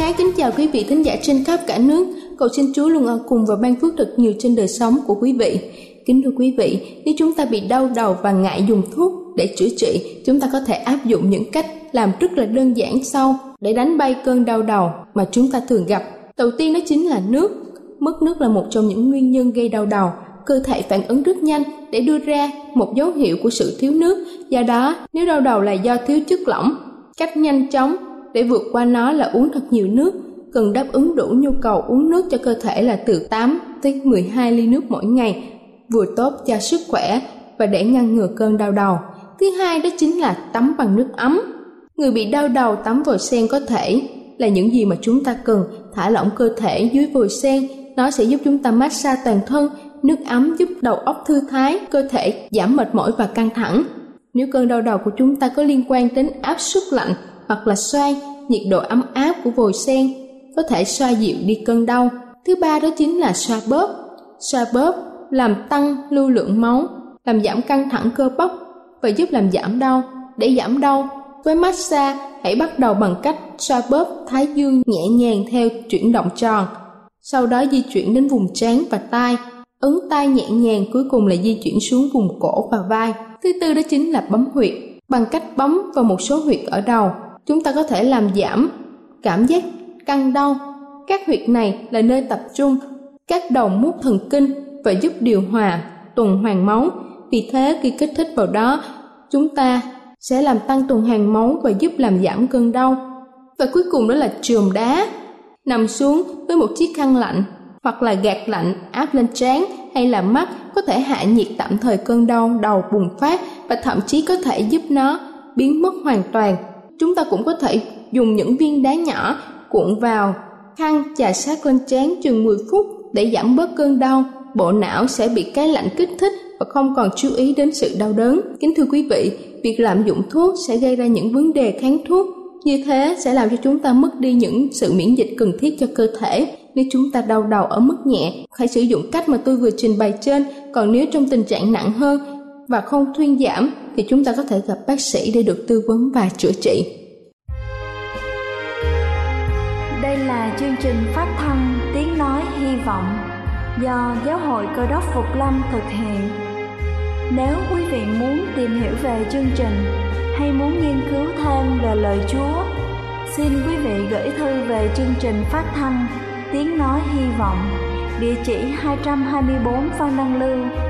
Ái kính chào quý vị thính giả trên khắp cả nước. Cầu xin Chúa luôn ở cùng và ban phước thật nhiều trên đời sống của quý vị. Kính thưa quý vị, nếu chúng ta bị đau đầu và ngại dùng thuốc để chữa trị, chúng ta có thể áp dụng những cách làm rất là đơn giản sau để đánh bay cơn đau đầu mà chúng ta thường gặp. Đầu tiên đó chính là nước. Mất nước là một trong những nguyên nhân gây đau đầu. Cơ thể phản ứng rất nhanh để đưa ra một dấu hiệu của sự thiếu nước. Do đó, nếu đau đầu là do thiếu chất lỏng, cách nhanh chóng để vượt qua nó là uống thật nhiều nước, cần đáp ứng đủ nhu cầu uống nước cho cơ thể là từ 8 tới 12 ly nước mỗi ngày, vừa tốt cho sức khỏe và để ngăn ngừa cơn đau đầu. Thứ hai đó chính là tắm bằng nước ấm. Người bị đau đầu tắm vòi sen có thể là những gì mà chúng ta cần thả lỏng cơ thể dưới vòi sen, nó sẽ giúp chúng ta massage toàn thân, nước ấm giúp đầu óc thư thái, cơ thể giảm mệt mỏi và căng thẳng. Nếu cơn đau đầu của chúng ta có liên quan đến áp suất lạnh hoặc là xoay nhiệt độ ấm áp của vòi sen có thể xoa dịu đi cơn đau. Thứ ba đó chính là xoa bóp. Xoa bóp làm tăng lưu lượng máu, làm giảm căng thẳng cơ bắp và giúp làm giảm đau. Để giảm đau, với massage hãy bắt đầu bằng cách xoa bóp thái dương nhẹ nhàng theo chuyển động tròn. Sau đó di chuyển đến vùng trán và tai, ấn tay nhẹ nhàng cuối cùng là di chuyển xuống vùng cổ và vai. Thứ tư đó chính là bấm huyệt. Bằng cách bấm vào một số huyệt ở đầu, chúng ta có thể làm giảm cảm giác căng đau. Các huyệt này là nơi tập trung các đầu mút thần kinh và giúp điều hòa tuần hoàn máu. Vì thế khi kích thích vào đó, chúng ta sẽ làm tăng tuần hoàn máu và giúp làm giảm cơn đau. Và cuối cùng đó là trường đá. Nằm xuống với một chiếc khăn lạnh hoặc là gạt lạnh áp lên trán hay là mắt có thể hạ nhiệt tạm thời cơn đau đầu bùng phát và thậm chí có thể giúp nó biến mất hoàn toàn chúng ta cũng có thể dùng những viên đá nhỏ cuộn vào, khăn, chà sát lên trán chừng 10 phút để giảm bớt cơn đau. Bộ não sẽ bị cái lạnh kích thích và không còn chú ý đến sự đau đớn. Kính thưa quý vị, việc lạm dụng thuốc sẽ gây ra những vấn đề kháng thuốc. Như thế sẽ làm cho chúng ta mất đi những sự miễn dịch cần thiết cho cơ thể. Nếu chúng ta đau đầu ở mức nhẹ, hãy sử dụng cách mà tôi vừa trình bày trên. Còn nếu trong tình trạng nặng hơn và không thuyên giảm thì chúng ta có thể gặp bác sĩ để được tư vấn và chữa trị. Đây là chương trình phát thanh Tiếng Nói Hy Vọng do Giáo hội Cơ đốc Phục Lâm thực hiện. Nếu quý vị muốn tìm hiểu về chương trình hay muốn nghiên cứu thêm về lời Chúa, xin quý vị gửi thư về chương trình phát thanh Tiếng Nói Hy Vọng, địa chỉ 224 Phan Đăng Lưu,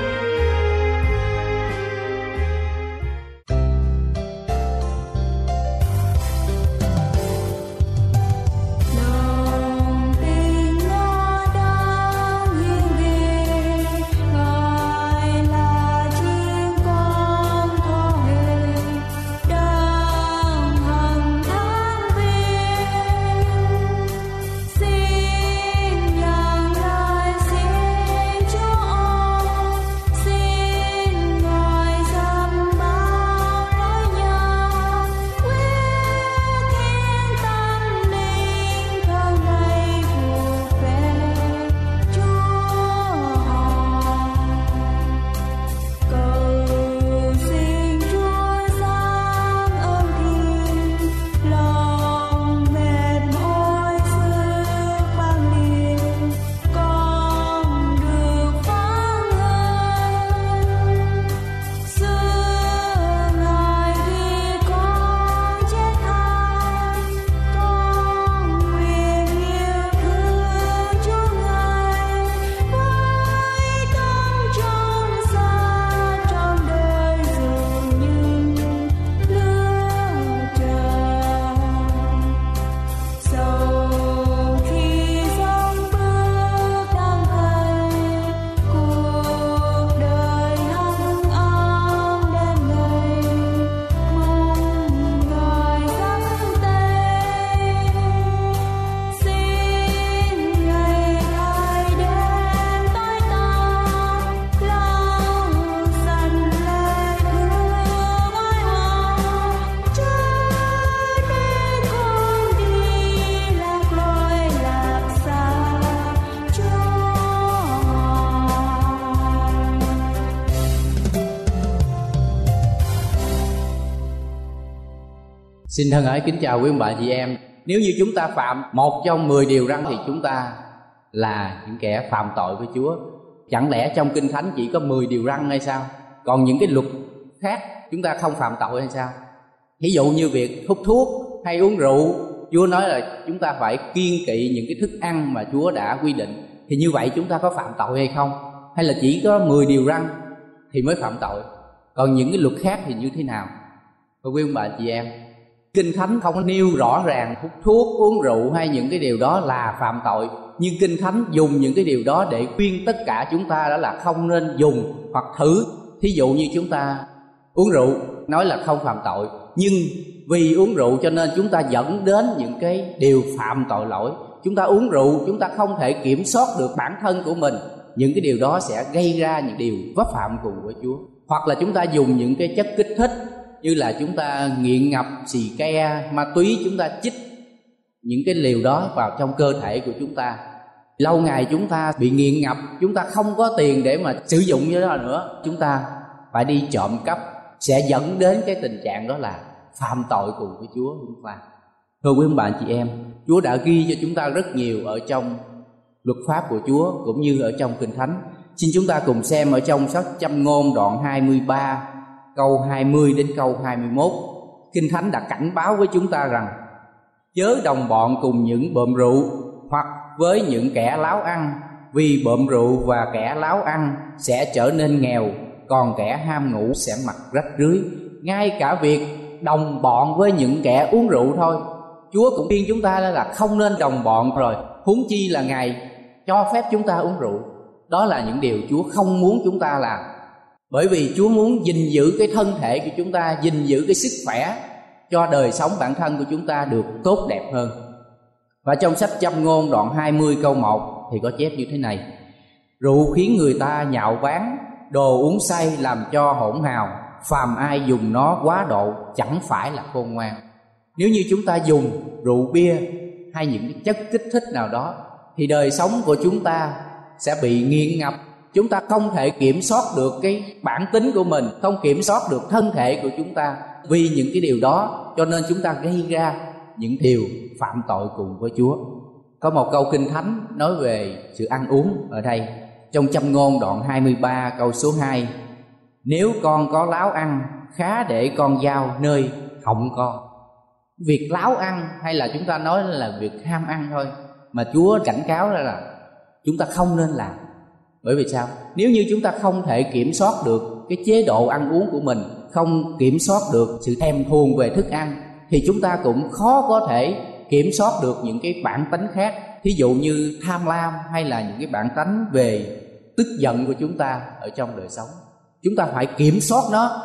Xin thân ái kính chào quý ông bà chị em. Nếu như chúng ta phạm một trong 10 điều răn thì chúng ta là những kẻ phạm tội với Chúa. Chẳng lẽ trong Kinh Thánh chỉ có 10 điều răn hay sao? Còn những cái luật khác chúng ta không phạm tội hay sao? Ví dụ như việc hút thuốc hay uống rượu, Chúa nói là chúng ta phải kiên kỵ những cái thức ăn mà Chúa đã quy định. Thì như vậy chúng ta có phạm tội hay không? Hay là chỉ có 10 điều răn thì mới phạm tội? Còn những cái luật khác thì như thế nào? Quý ông bà chị em Kinh Thánh không nêu rõ ràng hút thuốc, uống rượu hay những cái điều đó là phạm tội. Nhưng Kinh Thánh dùng những cái điều đó để khuyên tất cả chúng ta đó là không nên dùng hoặc thử. Thí dụ như chúng ta uống rượu nói là không phạm tội Nhưng vì uống rượu cho nên chúng ta dẫn đến những cái điều phạm tội lỗi. Chúng ta uống rượu chúng ta không thể kiểm soát được bản thân của mình. Những cái điều đó sẽ gây ra những điều vấp phạm cùng của Chúa. Hoặc là chúng ta dùng những cái chất kích thích như là chúng ta nghiện ngập xì ke, ma túy, chúng ta chích những cái liều đó vào trong cơ thể của chúng ta. Lâu ngày chúng ta bị nghiện ngập, chúng ta không có tiền để mà sử dụng như đó nữa. Chúng ta phải đi trộm cắp, sẽ dẫn đến cái tình trạng đó là phạm tội cùng với Chúa. Chúng ta, thưa quý ông bà chị em, Chúa đã ghi cho chúng ta rất nhiều ở trong luật pháp của Chúa cũng như ở trong kinh thánh. Xin chúng ta cùng xem ở trong sách châm ngôn đoạn 23 câu 20 đến câu 21 Kinh Thánh đã cảnh báo với chúng ta rằng, Chớ đồng bọn cùng những bợm rượu Hoặc với những kẻ láo ăn, Vì bợm rượu và kẻ láo ăn sẽ trở nên nghèo, Còn kẻ ham ngủ sẽ mặc rách rưới. Ngay cả việc đồng bọn với những kẻ uống rượu thôi, Chúa cũng khuyên chúng ta là không nên đồng bọn rồi, Huống chi là Ngài cho phép chúng ta uống rượu. Đó là những điều Chúa không muốn chúng ta làm bởi vì Chúa muốn gìn giữ cái thân thể của chúng ta, gìn giữ cái sức khỏe cho đời sống bản thân của chúng ta được tốt đẹp hơn. Và trong sách châm ngôn đoạn 20 câu 1 thì có chép như thế này. Rượu khiến người ta nhạo báng Đồ uống say làm cho hỗn hào, Phàm ai dùng nó quá độ chẳng phải là khôn ngoan. Nếu như chúng ta dùng rượu bia hay những chất kích thích nào đó, Thì đời sống của chúng ta sẽ bị nghiện ngập chúng ta không thể kiểm soát được cái bản tính của mình, không kiểm soát được thân thể của chúng ta. Vì những cái điều đó, cho nên chúng ta gây ra những điều phạm tội cùng với Chúa. Có một câu kinh thánh nói về sự ăn uống ở đây. Trong châm ngôn đoạn 23 câu số 2 nếu con có láo ăn, khá để con giao nơi họng con việc láo ăn hay là chúng ta nói là việc ham ăn thôi, mà Chúa cảnh cáo ra là, chúng ta không nên làm bởi vì sao? Nếu như chúng ta không thể kiểm soát được cái chế độ ăn uống của mình, không kiểm soát được sự thèm thuồng về thức ăn, thì chúng ta cũng khó có thể kiểm soát được những cái bản tánh khác. Thí dụ như tham lam hay là những cái bản tánh về tức giận của chúng ta ở trong đời sống. Chúng ta phải kiểm soát nó.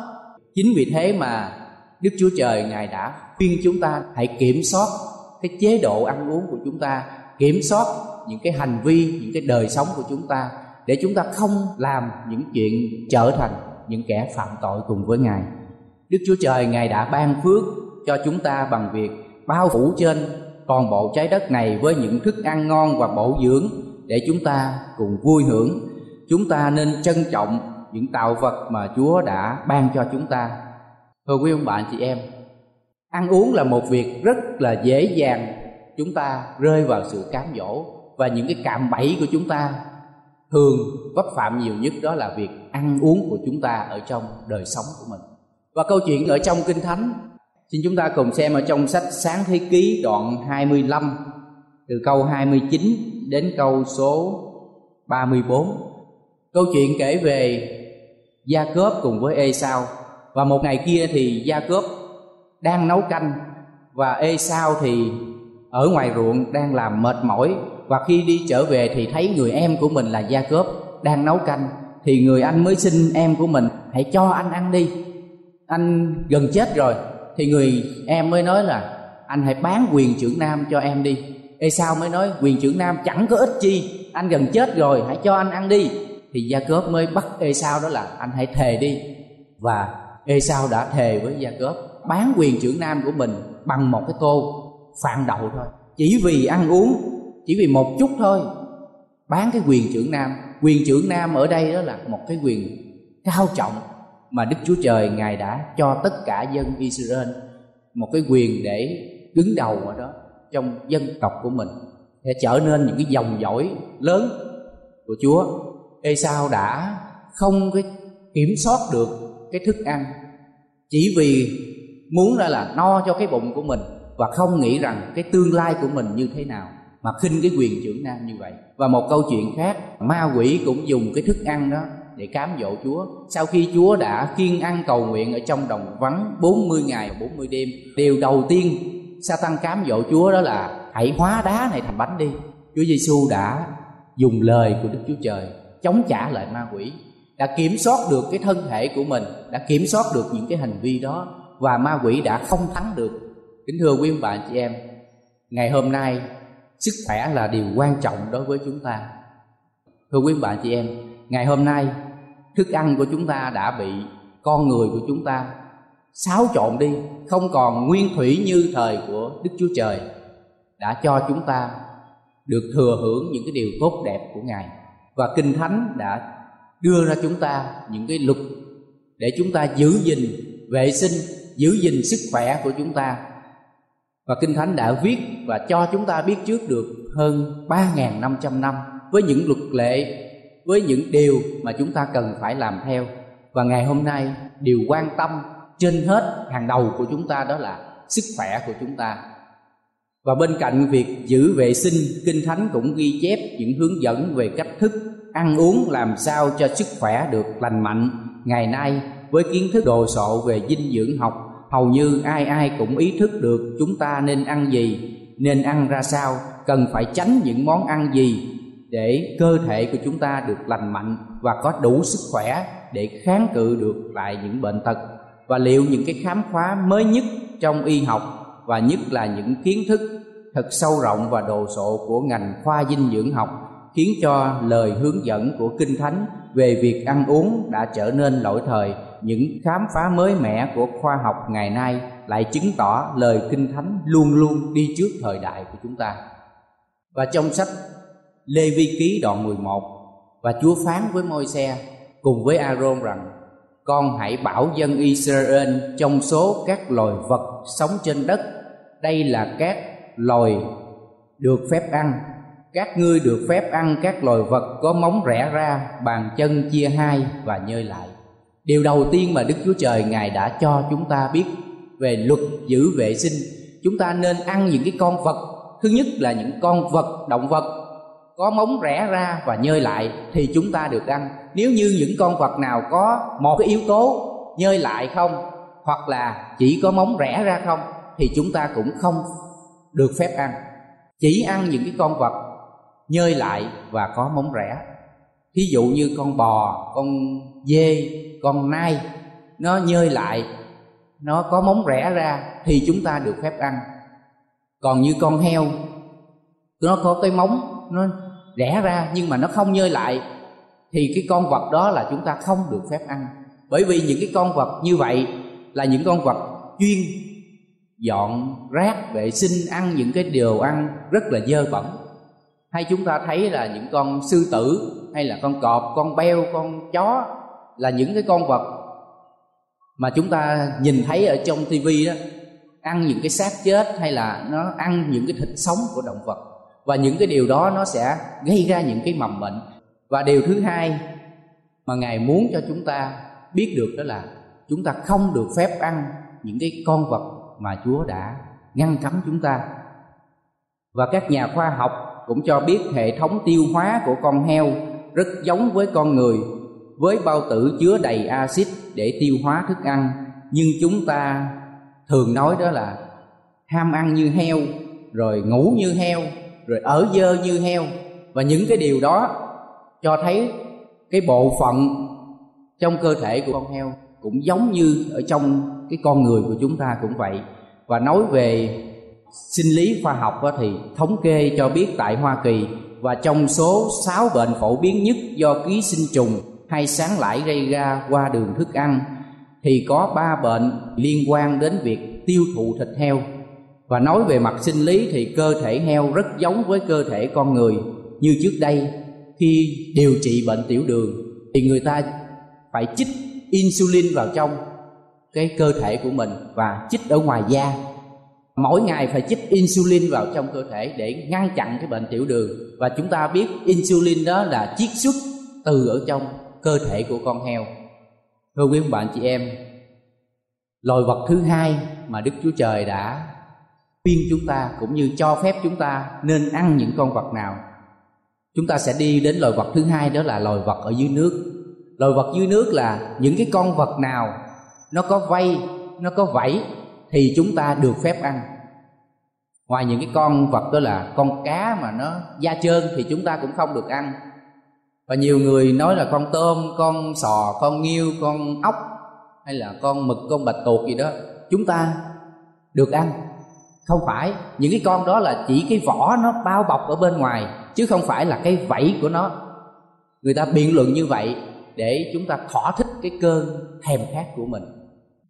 Chính vì thế mà đức chúa trời, ngài đã khuyên chúng ta hãy kiểm soát cái chế độ ăn uống của chúng ta, kiểm soát những cái hành vi, những cái đời sống của chúng ta để chúng ta không làm những chuyện trở thành những kẻ phạm tội cùng với ngài. Đức chúa trời, ngài đã ban phước cho chúng ta bằng việc bao phủ trên toàn bộ trái đất này với những thức ăn ngon và bổ dưỡng để chúng ta cùng vui hưởng. Chúng ta nên trân trọng những tạo vật mà chúa đã ban cho chúng ta. Thưa quý ông bạn chị em, ăn uống là một việc rất là dễ dàng. Chúng ta rơi vào sự cám dỗ và những cái cạm bẫy của chúng ta thường vấp phạm nhiều nhất đó là việc ăn uống của chúng ta ở trong đời sống của mình. Và câu chuyện ở trong kinh thánh, xin chúng ta cùng xem ở trong sách sáng thế ký đoạn 25 từ câu 29 đến câu số 34 câu chuyện kể về Gia Cốp cùng với Ê Sao và một ngày kia thì Gia Cốp đang nấu canh và Ê Sao thì ở ngoài ruộng đang làm mệt mỏi và khi đi trở về thì thấy người em của mình là gia cốp đang nấu canh. Thì người anh mới xin em của mình, hãy cho anh ăn đi. Anh gần chết rồi. Thì người em mới nói là, anh hãy bán quyền trưởng nam cho em đi. Ê, sao mới nói quyền trưởng nam chẳng có ích chi? Anh gần chết rồi, hãy cho anh ăn đi. Thì gia cốp mới bắt ê sao đó là, anh hãy thề đi. Và ê sao đã thề với gia cốp bán quyền trưởng nam của mình bằng một cái tô phạn đậu thôi. Chỉ vì ăn uống chỉ vì một chút thôi. Bán cái quyền trưởng nam. Quyền trưởng nam ở đây đó là một cái quyền cao trọng mà đức chúa trời, ngài đã cho tất cả dân israel một cái quyền để đứng đầu ở đó trong dân tộc của mình. Để trở nên những cái dòng dõi lớn của Chúa. Ê sao đã không cái kiểm soát được cái thức ăn chỉ vì muốn ra là no cho cái bụng của mình và không nghĩ rằng cái tương lai của mình như thế nào mà khinh cái quyền trưởng nam như vậy. Và một câu chuyện khác, ma quỷ cũng dùng cái thức ăn đó để cám dỗ Chúa. Sau khi Chúa đã kiên ăn cầu nguyện ở trong đồng vắng 40 ngày 40 đêm, điều đầu tiên sa tăng cám dỗ Chúa đó là, hãy hóa đá này thành bánh đi. Chúa Giêsu đã dùng lời của Đức Chúa Trời chống trả lại ma quỷ, đã kiểm soát được cái thân thể của mình, đã kiểm soát được những cái hành vi đó, và ma quỷ đã không thắng được. Kính thưa quý bà chị em, ngày hôm nay sức khỏe là điều quan trọng đối với chúng ta. Thưa quý bà chị em, ngày hôm nay, thức ăn của chúng ta đã bị con người của chúng ta xáo trộn đi, không còn nguyên thủy như thời của đức chúa trời, đã cho chúng ta được thừa hưởng những cái điều tốt đẹp của ngài. Và kinh thánh đã đưa ra chúng ta những cái luật để chúng ta giữ gìn vệ sinh, giữ gìn sức khỏe của chúng ta và Kinh Thánh đã viết và cho chúng ta biết trước được hơn 3.500 năm với những luật lệ, với những điều mà chúng ta cần phải làm theo. Và ngày hôm nay điều quan tâm trên hết hàng đầu của chúng ta đó là sức khỏe của chúng ta. Và bên cạnh việc giữ vệ sinh, Kinh Thánh cũng ghi chép những hướng dẫn về cách thức ăn uống làm sao cho sức khỏe được lành mạnh. Ngày nay với kiến thức đồ sộ về dinh dưỡng học hầu như ai ai cũng ý thức được chúng ta nên ăn gì, nên ăn ra sao, cần phải tránh những món ăn gì để cơ thể của chúng ta được lành mạnh và có đủ sức khỏe để kháng cự được lại những bệnh tật. Và liệu những cái khám phá mới nhất trong y học và nhất là những kiến thức thật sâu rộng và đồ sộ của ngành khoa dinh dưỡng học khiến cho lời hướng dẫn của kinh thánh về việc ăn uống đã trở nên lỗi thời những khám phá mới mẻ của khoa học ngày nay lại chứng tỏ lời kinh thánh luôn luôn đi trước thời đại của chúng ta. Và trong sách Lê Vi Ký đoạn 11 và Chúa phán với môi xe cùng với Aaron rằng, con hãy bảo dân Israel trong số các loài vật sống trên đất. Đây là các loài được phép ăn. Các ngươi được phép ăn các loài vật có móng rẽ ra, bàn chân chia hai và nhơi lại điều đầu tiên mà đức chúa trời, ngài đã cho chúng ta biết về luật giữ vệ sinh, chúng ta nên ăn những cái con vật. Thứ nhất là những con vật, động vật có móng rẽ ra và nhơi lại thì chúng ta được ăn. Nếu như những con vật nào có một cái yếu tố nhơi lại không, hoặc là chỉ có móng rẽ ra không, thì chúng ta cũng không được phép ăn. Chỉ ăn những cái con vật nhơi lại và có móng rẽ. Thí dụ như con bò, con dê con nai nó nhơi lại, nó có móng rẽ ra thì chúng ta được phép ăn. Còn như con heo, nó có cái móng, nó rẽ ra nhưng mà nó không nhơi lại, thì cái con vật đó là chúng ta không được phép ăn. Bởi vì những cái con vật như vậy là những con vật chuyên dọn rác vệ sinh, ăn những cái điều ăn rất là dơ bẩn. Hay chúng ta thấy là những con sư tử, hay là con cọp, con beo, con chó là những cái con vật mà chúng ta nhìn thấy ở trong tivi đó, ăn những cái xác chết hay là nó ăn những cái thịt sống của động vật. Và những cái điều đó nó sẽ gây ra những cái mầm bệnh. Và điều thứ hai mà ngài muốn cho chúng ta biết được đó là chúng ta không được phép ăn những cái con vật mà chúa đã ngăn cấm chúng ta. Và các nhà khoa học cũng cho biết hệ thống tiêu hóa của con heo rất giống với con người với bao tử chứa đầy axit để tiêu hóa thức ăn. Nhưng chúng ta thường nói đó là ham ăn như heo, rồi ngủ như heo, rồi ở dơ như heo. Và những cái điều đó cho thấy cái bộ phận trong cơ thể của con heo cũng giống như ở trong cái con người của chúng ta cũng vậy. Và nói về sinh lý khoa học thì thống kê cho biết tại Hoa Kỳ và trong số 6 bệnh phổ biến nhất do ký sinh trùng hay sáng lãi gây ra qua đường thức ăn, thì có ba bệnh liên quan đến việc tiêu thụ thịt heo. Và nói về mặt sinh lý thì cơ thể heo rất giống với cơ thể con người. Như trước đây, khi điều trị bệnh tiểu đường, thì người ta phải chích insulin vào trong cái cơ thể của mình và chích ở ngoài da. Mỗi ngày phải chích insulin vào trong cơ thể để ngăn chặn cái bệnh tiểu đường. Và chúng ta biết insulin đó là chiết xuất từ ở trong cơ thể của con heo. Thưa quý bạn chị em, loài vật thứ hai mà đức chúa trời đã khuyên chúng ta cũng như cho phép chúng ta nên ăn những con vật nào, chúng ta sẽ đi đến loài vật thứ hai, đó là loài vật ở dưới nước. Loài vật dưới nước là những cái con vật nào nó có vây, nó có vảy thì chúng ta được phép ăn. Ngoài những cái con vật đó là con cá mà nó da trơn thì chúng ta cũng không được ăn và nhiều người nói là con tôm, con sò, con nghiêu, con ốc, hay là con mực, con bạch tuộc gì đó, chúng ta được ăn. Không phải, những cái con đó là chỉ cái vỏ nó bao bọc ở bên ngoài, chứ không phải là cái vảy của nó. Người ta biện luận như vậy để chúng ta thỏa thích cái cơn thèm khát của mình.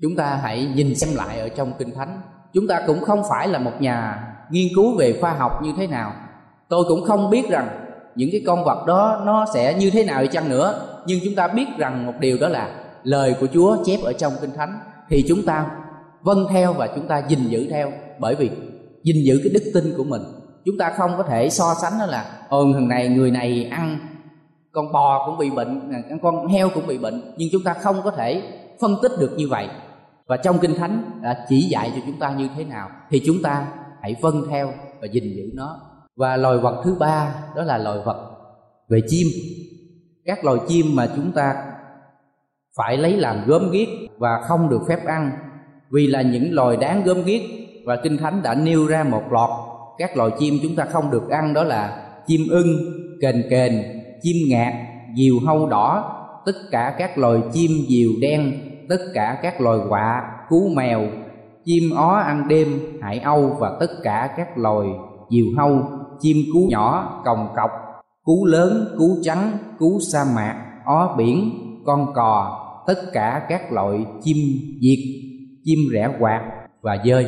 Chúng ta hãy nhìn xem lại ở trong kinh thánh. Chúng ta cũng không phải là một nhà nghiên cứu về khoa học như thế nào. Tôi cũng không biết rằng những cái con vật đó nó sẽ như thế nào đi chăng nữa. Nhưng chúng ta biết rằng một điều đó là lời của chúa chép ở trong kinh thánh thì chúng ta vâng theo và chúng ta gìn giữ theo. Bởi vì gìn giữ cái đức tin của mình, chúng ta không có thể so sánh đó là, ồ, thằng này, người này ăn, con bò cũng bị bệnh, con heo cũng bị bệnh. Nhưng chúng ta không có thể phân tích được như vậy. Và trong kinh thánh đã chỉ dạy cho chúng ta như thế nào thì chúng ta hãy vâng theo và gìn giữ nó và loài vật thứ ba, đó là loài vật về chim. Các loài chim mà chúng ta phải lấy làm gớm ghiếc và không được phép ăn, vì là những loài đáng gớm ghiếc. Và kinh thánh đã nêu ra một loạt các loài chim chúng ta không được ăn, đó là chim ưng, kền kền, chim ngạc diều hâu đỏ. Tất cả các loài chim diều đen, tất cả các loài quạ, cú mèo, chim ó ăn đêm, hải âu và tất cả các loài diều hâu chim cú nhỏ, còng cọc, cú lớn, cú trắng, cú sa mạc, ó biển, con cò, tất cả các loại chim diệt, chim rẽ quạt và dơi.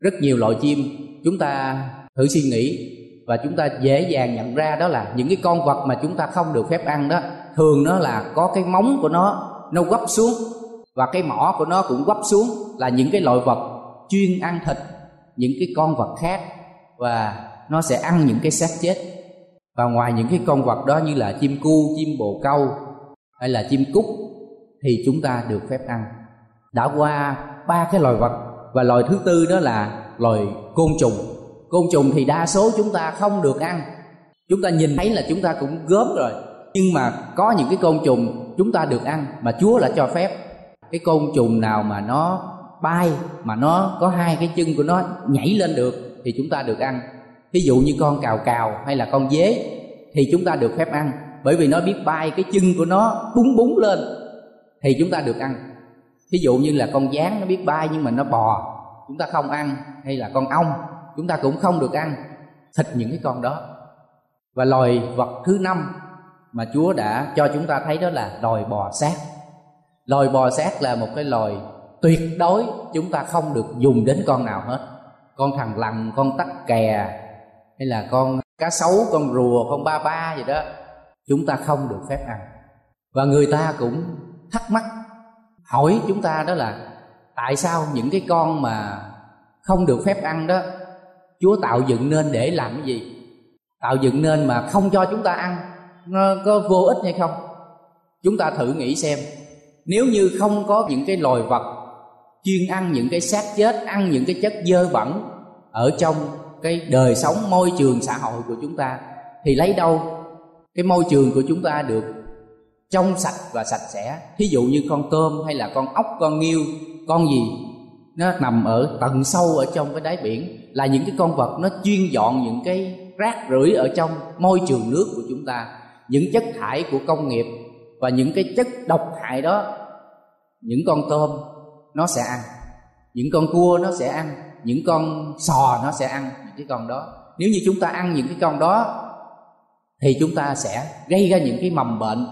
Rất nhiều loại chim, chúng ta thử suy nghĩ và chúng ta dễ dàng nhận ra đó là những cái con vật mà chúng ta không được phép ăn đó, thường nó là có cái móng của nó nó gấp xuống và cái mỏ của nó cũng gấp xuống là những cái loại vật chuyên ăn thịt, những cái con vật khác và nó sẽ ăn những cái xác chết. Và ngoài những cái con vật đó như là chim cu, chim bồ câu, hay là chim cút, thì chúng ta được phép ăn. Đã qua ba cái loài vật, và loài thứ tư đó là loài côn trùng. Côn trùng thì đa số chúng ta không được ăn. Chúng ta nhìn thấy là chúng ta cũng gớm rồi. Nhưng mà có những cái côn trùng chúng ta được ăn mà chúa đã cho phép. Cái côn trùng nào mà nó bay, mà nó có hai cái chân của nó nhảy lên được, thì chúng ta được ăn ví dụ như con cào cào hay là con dế thì chúng ta được phép ăn. Bởi vì nó biết bay cái chân của nó búng búng lên thì chúng ta được ăn. Ví dụ như là con gián nó biết bay nhưng mà nó bò, chúng ta không ăn. Hay là con ong, chúng ta cũng không được ăn. Thịt những cái con đó. Và loài vật thứ năm mà Chúa đã cho chúng ta thấy đó là loài bò sát. Loài bò sát là một cái loài tuyệt đối chúng ta không được dùng đến con nào hết. Con thằng lằn, con tắc kè hay là con cá sấu, con rùa, con ba ba gì đó, chúng ta không được phép ăn. Và người ta cũng thắc mắc, hỏi chúng ta đó là, tại sao những cái con mà không được phép ăn đó, chúa tạo dựng nên để làm cái gì? Tạo dựng nên mà không cho chúng ta ăn, nó có vô ích hay không? Chúng ta thử nghĩ xem. Nếu như không có những cái loài vật chuyên ăn những cái xác chết, ăn những cái chất dơ bẩn ở trong cái đời sống môi trường xã hội của chúng ta thì lấy đâu cái môi trường của chúng ta được trong sạch và sạch sẽ? Thí dụ như con tôm hay là con ốc, con nghiêu, con gì, nó nằm ở tận sâu ở trong cái đáy biển là những cái con vật nó chuyên dọn những cái rác rưởi ở trong môi trường nước của chúng ta. Những chất thải của công nghiệp và những cái chất độc hại đó, những con tôm nó sẽ ăn những con cua nó sẽ ăn, những con sò nó sẽ ăn những cái con đó. Nếu như chúng ta ăn những cái con đó, thì chúng ta sẽ gây ra những cái mầm bệnh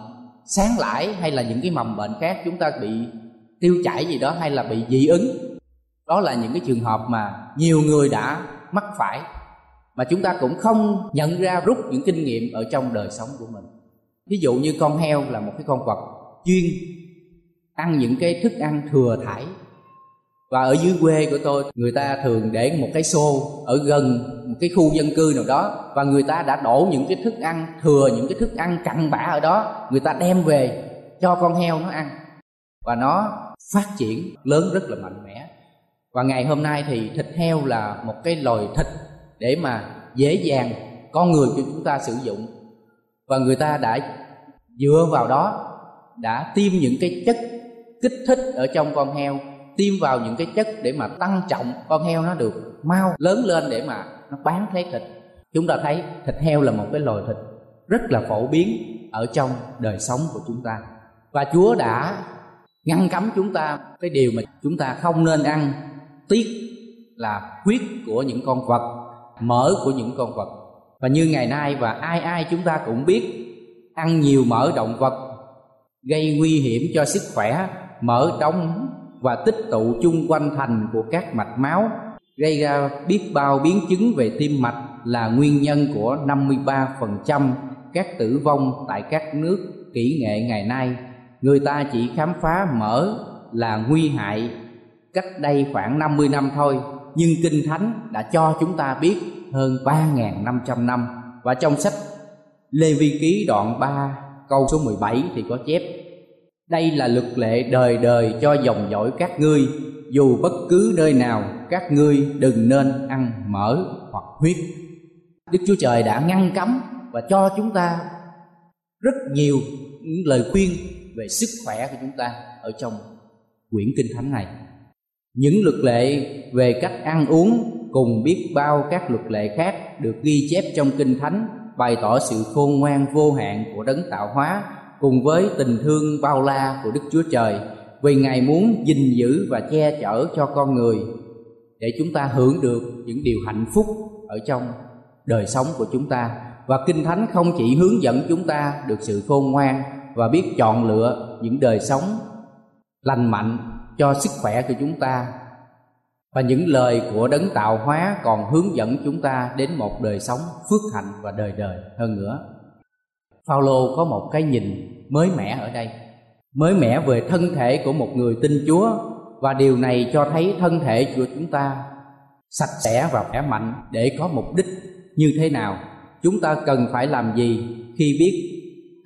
sáng lãi hay là những cái mầm bệnh khác chúng ta bị tiêu chảy gì đó hay là bị dị ứng. Đó là những cái trường hợp mà nhiều người đã mắc phải mà chúng ta cũng không nhận ra rút những kinh nghiệm ở trong đời sống của mình. Ví dụ như con heo là một cái con vật chuyên ăn những cái thức ăn thừa thải và ở dưới quê của tôi, người ta thường để một cái xô ở gần một cái khu dân cư nào đó. Và người ta đã đổ những cái thức ăn, thừa những cái thức ăn cặn bã ở đó. Người ta đem về cho con heo nó ăn. Và nó phát triển, lớn rất là mạnh mẽ. Và ngày hôm nay thì thịt heo là một cái loài thịt để mà dễ dàng con người của chúng ta sử dụng. Và người ta đã dựa vào đó, đã tiêm những cái chất kích thích ở trong con heo tiêm vào những cái chất để mà tăng trọng con heo nó được. Mau, lớn lên để mà nó bán lấy thịt. Chúng ta thấy thịt heo là một cái loài thịt rất là phổ biến ở trong đời sống của chúng ta. Và chúa đã ngăn cấm chúng ta. Cái điều mà chúng ta không nên ăn, tiếc là huyết của những con vật, mỡ của những con vật. Và như ngày nay và ai ai chúng ta cũng biết, ăn nhiều mỡ động vật gây nguy hiểm cho sức khỏe, mỡ đóng và tích tụ chung quanh thành của các mạch máu gây ra biết bao biến chứng về tim mạch là nguyên nhân của 53% các tử vong tại các nước kỹ nghệ ngày nay. Người ta chỉ khám phá mỡ là nguy hại cách đây khoảng 50 năm thôi, nhưng Kinh Thánh đã cho chúng ta biết hơn 3.500 năm. Và trong sách Lê Vi Ký đoạn 3 câu số 17 thì có chép đây là luật lệ đời đời cho dòng dõi các ngươi. Dù bất cứ nơi nào, các ngươi đừng nên ăn mỡ hoặc huyết. Đức chúa trời đã ngăn cấm và cho chúng ta rất nhiều những lời khuyên về sức khỏe của chúng ta ở trong quyển kinh thánh này. Những luật lệ về cách ăn uống cùng biết bao các luật lệ khác được ghi chép trong kinh thánh, bày tỏ sự khôn ngoan vô hạn của đấng tạo hóa cùng với tình thương bao la của Đức Chúa Trời, vì Ngài muốn gìn giữ và che chở cho con người để chúng ta hưởng được những điều hạnh phúc ở trong đời sống của chúng ta. Và Kinh Thánh không chỉ hướng dẫn chúng ta được sự khôn ngoan và biết chọn lựa những đời sống lành mạnh cho sức khỏe của chúng ta, và những lời của đấng tạo hóa còn hướng dẫn chúng ta đến một đời sống phước hạnh và đời đời hơn nữa. Phaolô có một cái nhìn mới mẻ ở đây. Mới mẻ về thân thể của một người tin Chúa, và điều này cho thấy thân thể của chúng ta sạch sẽ và khỏe mạnh để có mục đích như thế nào. Chúng ta cần phải làm gì khi biết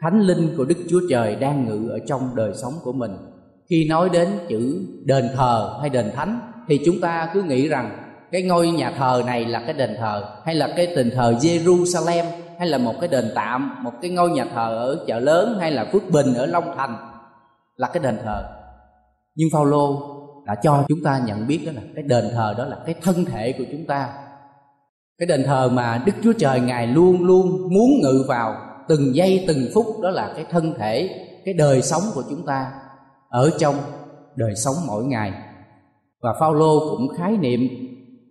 thánh linh của Đức Chúa Trời đang ngự ở trong đời sống của mình? Khi nói đến chữ đền thờ hay đền thánh, thì chúng ta cứ nghĩ rằng cái ngôi nhà thờ này là cái đền thờ hay là cái đền thờ Jerusalem hay là một cái đền tạm, một cái ngôi nhà thờ ở chợ lớn hay là phước bình ở long thành là cái đền thờ. Nhưng Phaolô đã cho chúng ta nhận biết đó là cái đền thờ đó là cái thân thể của chúng ta. Cái đền thờ mà Đức Chúa Trời ngài luôn luôn muốn ngự vào từng giây, từng phút, đó là cái thân thể, cái đời sống của chúng ta ở trong đời sống mỗi ngày. Và Phaolô cũng khái niệm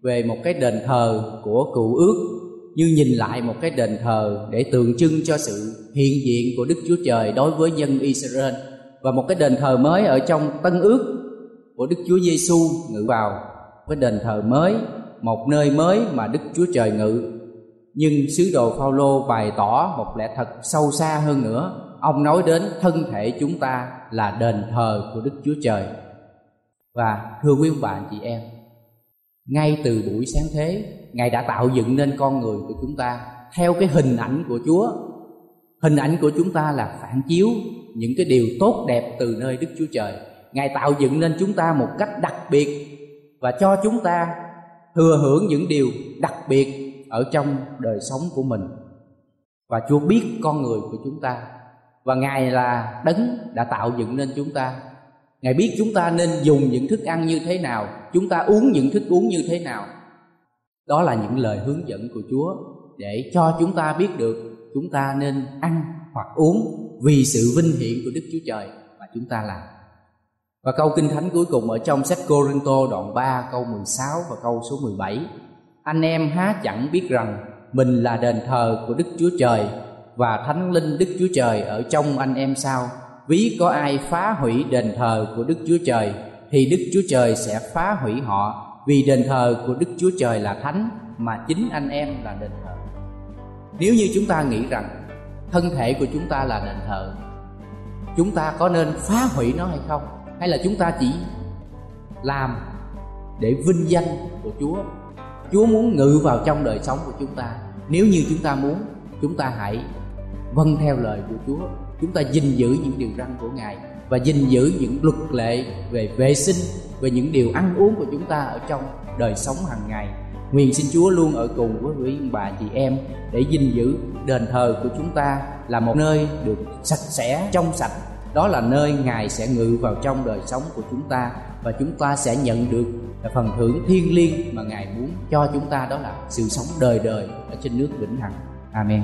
về một cái đền thờ của cựu ước như nhìn lại một cái đền thờ để tượng trưng cho sự hiện diện của Đức Chúa Trời đối với dân Israel. Và một cái đền thờ mới ở trong Tân ước của Đức Chúa Giêsu ngự vào. Cái đền thờ mới, một nơi mới mà Đức Chúa Trời ngự. Nhưng sứ đồ Phaolô bày tỏ một lẽ thật sâu xa hơn nữa. Ông nói đến thân thể chúng ta là đền thờ của Đức Chúa Trời. Và thưa quý ông chị em ngay từ buổi sáng thế, ngài đã tạo dựng nên con người của chúng ta theo cái hình ảnh của chúa. Hình ảnh của chúng ta là phản chiếu những cái điều tốt đẹp từ nơi đức chúa trời. Ngài tạo dựng nên chúng ta một cách đặc biệt và cho chúng ta thừa hưởng những điều đặc biệt ở trong đời sống của mình. Và chúa biết con người của chúng ta và ngài là đấng đã tạo dựng nên chúng ta ngài biết chúng ta nên dùng những thức ăn như thế nào, chúng ta uống những thức uống như thế nào. Đó là những lời hướng dẫn của chúa để cho chúng ta biết được chúng ta nên ăn hoặc uống vì sự vinh hiển của đức chúa trời mà chúng ta làm. Và câu kinh thánh cuối cùng ở trong sách Corinto đoạn 3 câu 16 và câu số 17 Anh em há chẳng biết rằng mình là đền thờ của Đức Chúa Trời và Thánh Linh Đức Chúa Trời ở trong anh em sao? Ví có ai phá hủy đền thờ của Đức Chúa Trời thì Đức Chúa Trời sẽ phá hủy họ vì đền thờ của Đức Chúa Trời là thánh mà chính anh em là đền thờ. Nếu như chúng ta nghĩ rằng thân thể của chúng ta là đền thờ, chúng ta có nên phá hủy nó hay không? Hay là chúng ta chỉ làm để vinh danh của Chúa. Chúa muốn ngự vào trong đời sống của chúng ta. Nếu như chúng ta muốn, chúng ta hãy vâng theo lời của Chúa. Chúng ta gìn giữ những điều răn của Ngài và gìn giữ những luật lệ về vệ sinh, về những điều ăn uống của chúng ta ở trong đời sống hàng ngày. Nguyện xin Chúa luôn ở cùng với quý bà chị em để gìn giữ đền thờ của chúng ta là một nơi được sạch sẽ, trong sạch. Đó là nơi ngài sẽ ngự vào trong đời sống của chúng ta và chúng ta sẽ nhận được phần thưởng thiêng liêng mà ngài muốn cho chúng ta. Đó là sự sống đời đời ở trên nước vĩnh hằng. Amen.